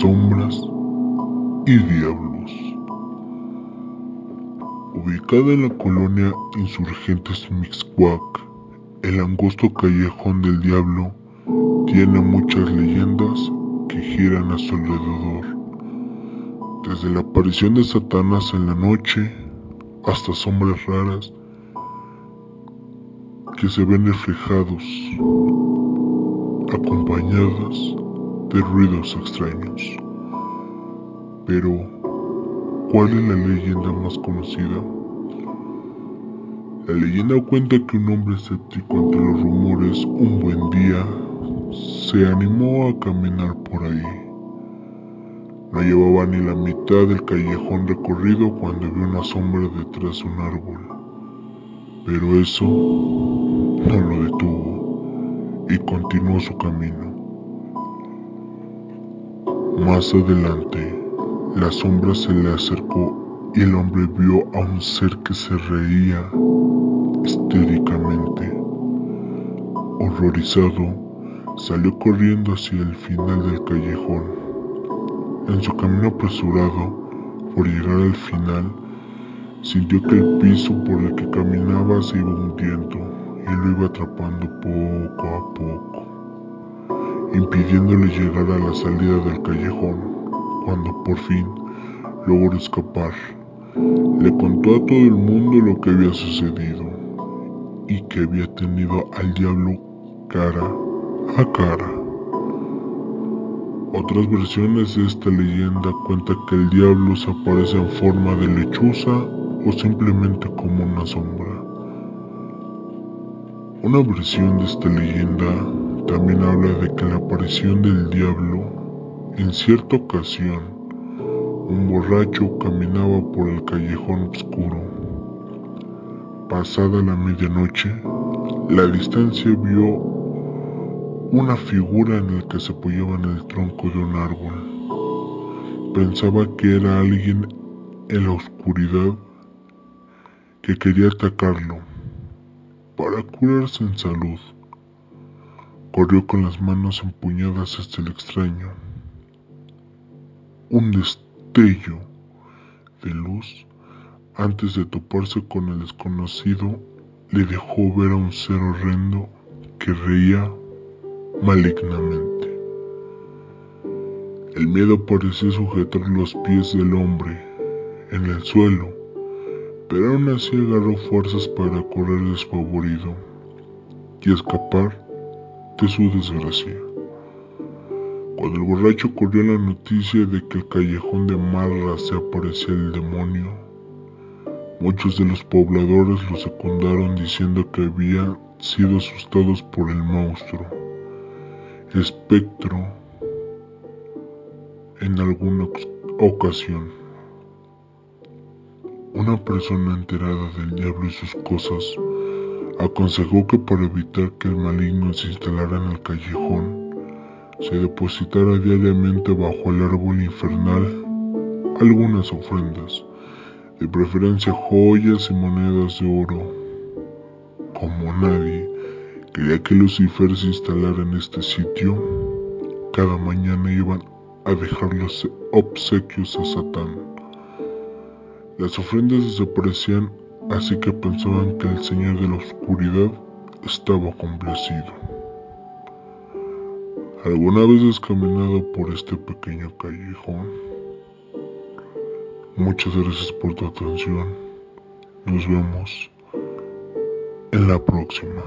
sombras y diablos. Ubicada en la colonia Insurgentes Mixcuac, el angosto callejón del diablo tiene muchas leyendas que giran a su alrededor. Desde la aparición de Satanás en la noche hasta sombras raras que se ven reflejados, acompañadas de ruidos extraños. Pero, ¿cuál es la leyenda más conocida? La leyenda cuenta que un hombre escéptico ante los rumores un buen día se animó a caminar por ahí. No llevaba ni la mitad del callejón recorrido cuando vio una sombra detrás de un árbol. Pero eso no lo detuvo y continuó su camino. Más adelante, la sombra se le acercó y el hombre vio a un ser que se reía histéricamente. Horrorizado, salió corriendo hacia el final del callejón. En su camino apresurado por llegar al final, sintió que el piso por el que caminaba se iba hundiendo y lo iba atrapando poco a impidiéndole llegar a la salida del callejón. Cuando por fin logró escapar, le contó a todo el mundo lo que había sucedido y que había tenido al diablo cara a cara. Otras versiones de esta leyenda cuentan que el diablo se aparece en forma de lechuza o simplemente como una sombra. Una versión de esta leyenda también habla de que la aparición del diablo, en cierta ocasión, un borracho caminaba por el callejón oscuro. Pasada la medianoche, la distancia vio una figura en la que se apoyaba en el tronco de un árbol. Pensaba que era alguien en la oscuridad que quería atacarlo para curarse en salud. Corrió con las manos empuñadas hasta el extraño. Un destello de luz antes de toparse con el desconocido le dejó ver a un ser horrendo que reía malignamente. El miedo parecía sujetar los pies del hombre en el suelo, pero aún así agarró fuerzas para correr despavorido y escapar de su desgracia. Cuando el borracho corrió la noticia de que el callejón de Marra se aparecía el demonio, muchos de los pobladores lo secundaron diciendo que habían sido asustados por el monstruo, espectro, en alguna ocasión. Una persona enterada del diablo y sus cosas aconsejó que para evitar que el maligno se instalara en el callejón, se depositara diariamente bajo el árbol infernal algunas ofrendas, de preferencia joyas y monedas de oro. Como nadie quería que Lucifer se instalara en este sitio, cada mañana iban a dejar los obsequios a Satán. Las ofrendas desaparecían así que pensaban que el Señor de la Oscuridad estaba complacido. ¿Alguna vez has caminado por este pequeño callejón? Muchas gracias por tu atención. Nos vemos en la próxima.